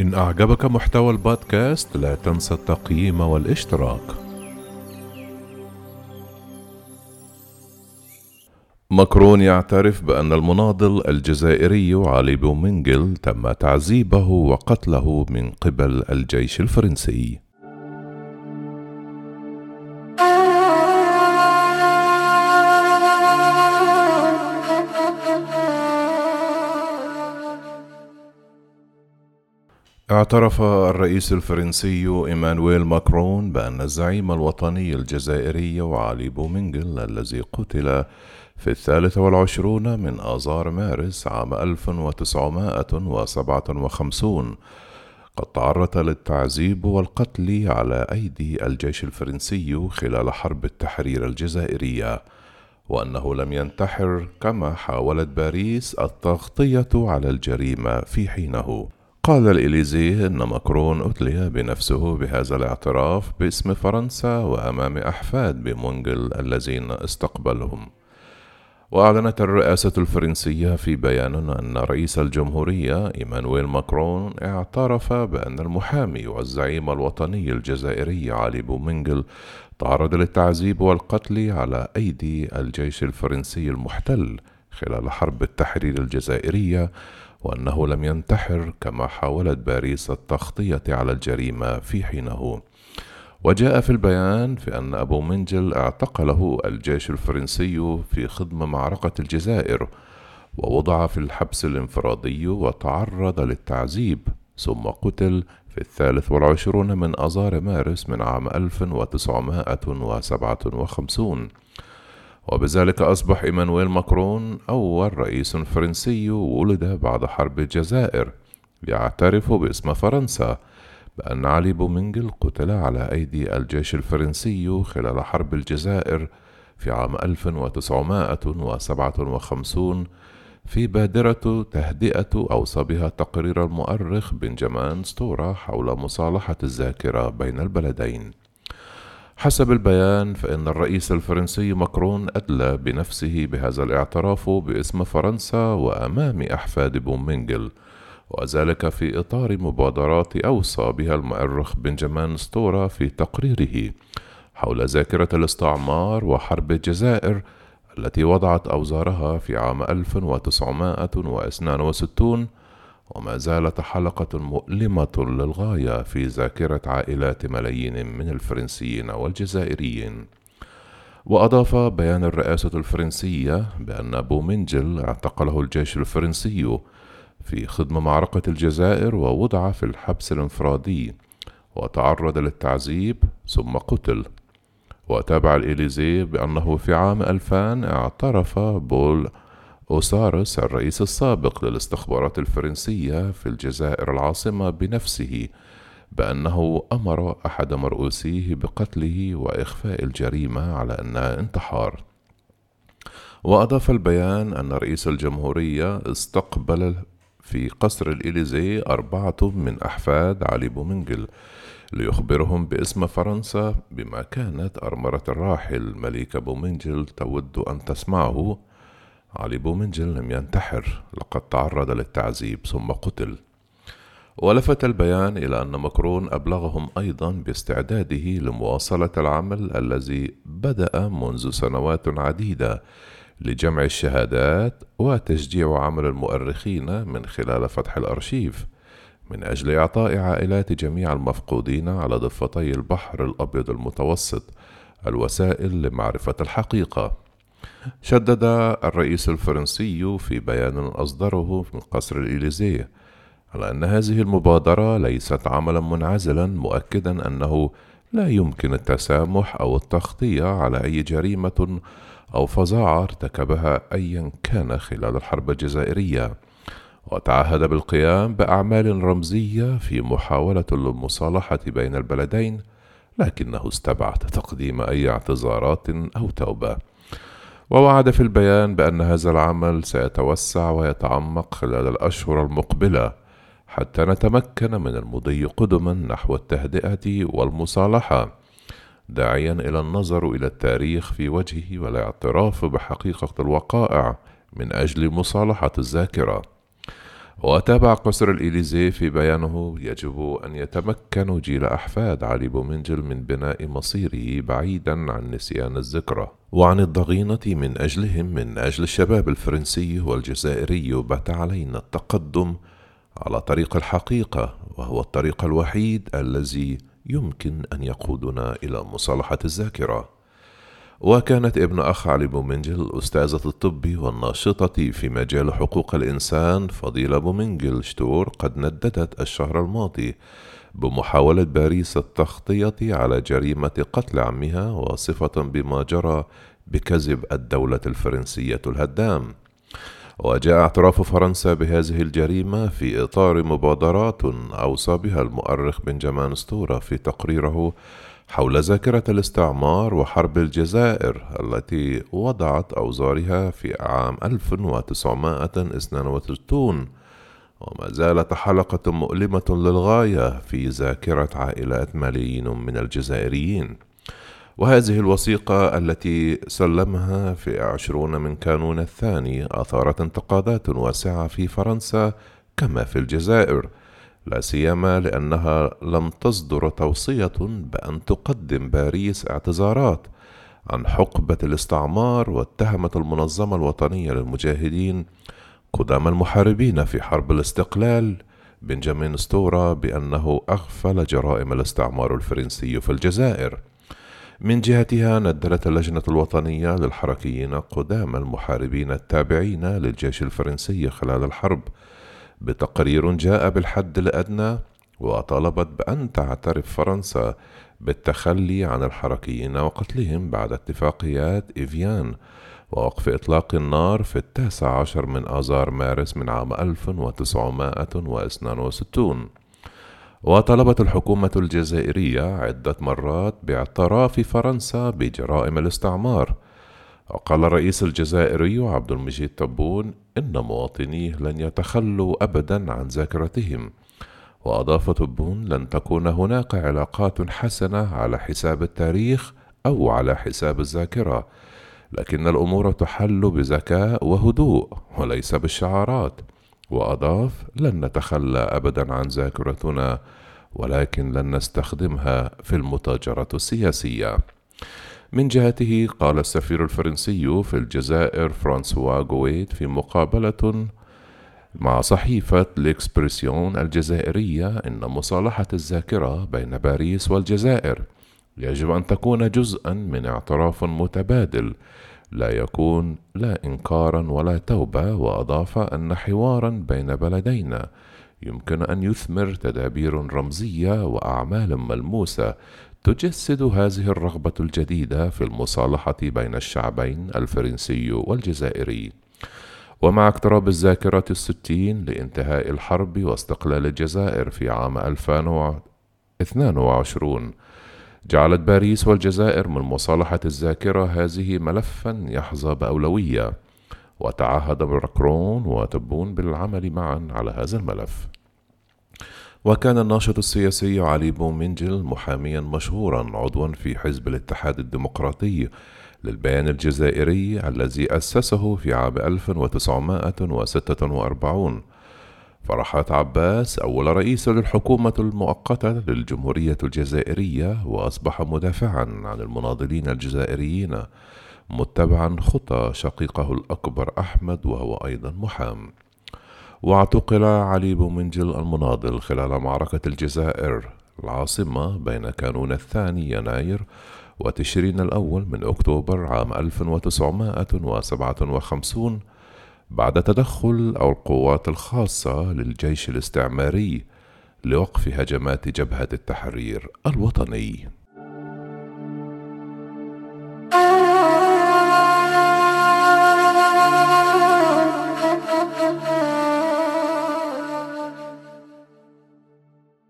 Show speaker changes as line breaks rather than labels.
إن أعجبك محتوى البودكاست لا تنسى التقييم والاشتراك. ماكرون يعترف بأن المناضل الجزائري علي بومنجل تم تعذيبه وقتله من قبل الجيش الفرنسي. اعترف الرئيس الفرنسي إيمانويل ماكرون بأن الزعيم الوطني الجزائري علي بومنجل الذي قتل في الثالث والعشرون من آذار مارس عام 1957 قد تعرض للتعذيب والقتل على أيدي الجيش الفرنسي خلال حرب التحرير الجزائرية وأنه لم ينتحر كما حاولت باريس التغطية على الجريمة في حينه. قال الإليزيه أن ماكرون أدلى بنفسه بهذا الاعتراف باسم فرنسا وأمام أحفاد بومنجل الذين استقبلهم. وأعلنت الرئاسة الفرنسية في بيان أن رئيس الجمهورية إيمانويل ماكرون اعترف بأن المحامي والزعيم الوطني الجزائري علي بومنجل تعرض للتعذيب والقتل على أيدي الجيش الفرنسي المحتل خلال حرب التحرير الجزائرية وأنه لم ينتحر كما حاولت باريس التغطية على الجريمة في حينه. وجاء في البيان في أن بومنجل اعتقله الجيش الفرنسي في خضم معركة الجزائر ووضع في الحبس الانفرادي وتعرض للتعذيب ثم قتل في الثالث والعشرون من أذار مارس من عام 1957 وبذلك أصبح إيمانويل ماكرون أول رئيس فرنسي ولد بعد حرب الجزائر يعترف باسم فرنسا بأن علي بومنجل قتل على أيدي الجيش الفرنسي خلال حرب الجزائر في عام 1957 في بادرة تهدئة أوصى بها تقرير المؤرخ بنجمان ستورا حول مصالحة الذاكرة بين البلدين. حسب البيان فإن الرئيس الفرنسي ماكرون أدلى بنفسه بهذا الاعتراف باسم فرنسا وأمام أحفاد بومنجل وذلك في إطار مبادرات أوصى بها المؤرخ بنجمان ستورا في تقريره حول ذاكرة الاستعمار وحرب الجزائر التي وضعت أوزارها في عام 1962 وما زالت حلقة مؤلمة للغاية في ذاكرة عائلات ملايين من الفرنسيين والجزائريين. وأضاف بيان الرئاسة الفرنسية بأن بومنجل اعتقله الجيش الفرنسي في خضم معركة الجزائر ووضع في الحبس الانفرادي وتعرض للتعذيب ثم قتل وتابع الإليزي بأنه في عام 2000 اعترف بول أوسارس الرئيس السابق للاستخبارات الفرنسية في الجزائر العاصمة بنفسه بأنه أمر أحد مرؤوسيه بقتله وإخفاء الجريمة على أنها انتحار. وأضاف البيان أن رئيس الجمهورية استقبل في قصر الإليزيه أربعة من أحفاد علي بومنجل ليخبرهم باسم فرنسا بما كانت أرملة الراحل مليكة بومنجل تود أن تسمعه علي بومنجل لم ينتحر لقد تعرض للتعذيب ثم قتل. ولفت البيان إلى أن ماكرون أبلغهم أيضا باستعداده لمواصلة العمل الذي بدأ منذ سنوات عديدة لجمع الشهادات وتشجيع عمل المؤرخين من خلال فتح الأرشيف من أجل إعطاء عائلات جميع المفقودين على ضفتي البحر الأبيض المتوسط الوسائل لمعرفة الحقيقة. شدد الرئيس الفرنسي في بيان أصدره من قصر الإليزيه على أن هذه المبادرة ليست عملا منعزلا مؤكدا أنه لا يمكن التسامح أو التغطية على أي جريمة أو فظاعة ارتكبها أيا كان خلال الحرب الجزائرية. وتعهد بالقيام بأعمال رمزية في محاولة للمصالحة بين البلدين لكنه استبعد تقديم أي اعتذارات أو توبة. ووعد في البيان بأن هذا العمل سيتوسع ويتعمق خلال الأشهر المقبلة حتى نتمكن من المضي قدما نحو التهدئة والمصالحة داعيا إلى النظر إلى التاريخ في وجهه والاعتراف بحقيقة الوقائع من أجل مصالحة الذاكرة. وتابع قصر الإليزي في بيانه يجب أن يتمكن جيل أحفاد علي بومنجل من بناء مصيره بعيدا عن نسيان الذكرى وعن الضغينة من أجلهم من أجل الشباب الفرنسي والجزائري بات علينا التقدم على طريق الحقيقة وهو الطريق الوحيد الذي يمكن أن يقودنا إلى مصالحة الذاكرة. وكانت ابن أخ علي بومنجل أستاذة الطب والناشطة في مجال حقوق الإنسان فضيلة بومنجل شتور قد نددت الشهر الماضي بمحاولة باريس التغطية على جريمة قتل عمها واصفة ما جرى بكذب الدولة الفرنسية الهدام. وجاء اعتراف فرنسا بهذه الجريمة في إطار مبادرات أوصى بها المؤرخ بنجامان ستورا في تقريره حول ذاكرة الاستعمار وحرب الجزائر التي وضعت أوزارها في عام 1962 وما زالت حلقة مؤلمة للغاية في ذاكرة عائلات ملايين من الجزائريين. وهذه الوثيقة التي سلمها في عشرون من كانون الثاني أثارت انتقادات واسعة في فرنسا كما في الجزائر. لا سيما لأنها لم تصدر توصية بأن تقدم باريس اعتذارات عن حقبة الاستعمار واتهمت المنظمة الوطنية للمجاهدين قدام المحاربين في حرب الاستقلال. بنجامين ستورا بأنه أغفل جرائم الاستعمار الفرنسي في الجزائر. من جهتها ندلت اللجنة الوطنية للحركيين قدام المحاربين التابعين للجيش الفرنسي خلال الحرب بتقرير جاء بالحد الأدنى وطالبت بأن تعترف فرنسا بالتخلي عن الحركيين وقتلهم بعد اتفاقيات إيفيان ووقف إطلاق النار في التاسع عشر من آذار مارس من عام 1962 وطلبت الحكومة الجزائرية عدة مرات باعتراف فرنسا بجرائم الاستعمار وقال الرئيس الجزائري عبد المجيد تبون إن مواطنيه لن يتخلوا أبدا عن ذاكرتهم. وأضاف تبون لن تكون هناك علاقات حسنة على حساب التاريخ أو على حساب الذاكرة لكن الأمور تحل بذكاء وهدوء وليس بالشعارات. وأضاف لن نتخلى أبدا عن ذاكرتنا ولكن لن نستخدمها في المتاجرة السياسية. من جهته قال السفير الفرنسي في الجزائر فرانسوا جويت في مقابلة مع صحيفة الإكسبرسيون الجزائرية إن مصالحة الذاكرة بين باريس والجزائر يجب أن تكون جزءا من اعتراف متبادل لا يكون لا إنكارا ولا توبة وأضاف أن حوارا بين بلدينا يمكن أن يثمر تدابير رمزية وأعمال ملموسة تجسد هذه الرغبة الجديدة في المصالحة بين الشعبين الفرنسي والجزائري. ومع اقتراب الذاكرة الستين لانتهاء الحرب واستقلال الجزائر في عام 2022 جعلت باريس والجزائر من مصالحة الذاكرة هذه ملفا يحظى بأولوية. وتعهد ماكرون وتبون بالعمل معا على هذا الملف. وكان الناشط السياسي علي بومنجل محاميا مشهورا عضوا في حزب الاتحاد الديمقراطي للبيان الجزائري الذي أسسه في عام 1946 فرحات عباس أول رئيس للحكومة المؤقتة للجمهورية الجزائرية وأصبح مدافعا عن المناضلين الجزائريين متبعا خطى شقيقه الأكبر أحمد وهو أيضا محام. واعتقل علي بومنجل المناضل خلال معركة الجزائر العاصمة بين كانون الثاني يناير وتشرين الأول من أكتوبر عام 1957 بعد تدخل القوات الخاصة للجيش الاستعماري لوقف هجمات جبهة التحرير الوطني.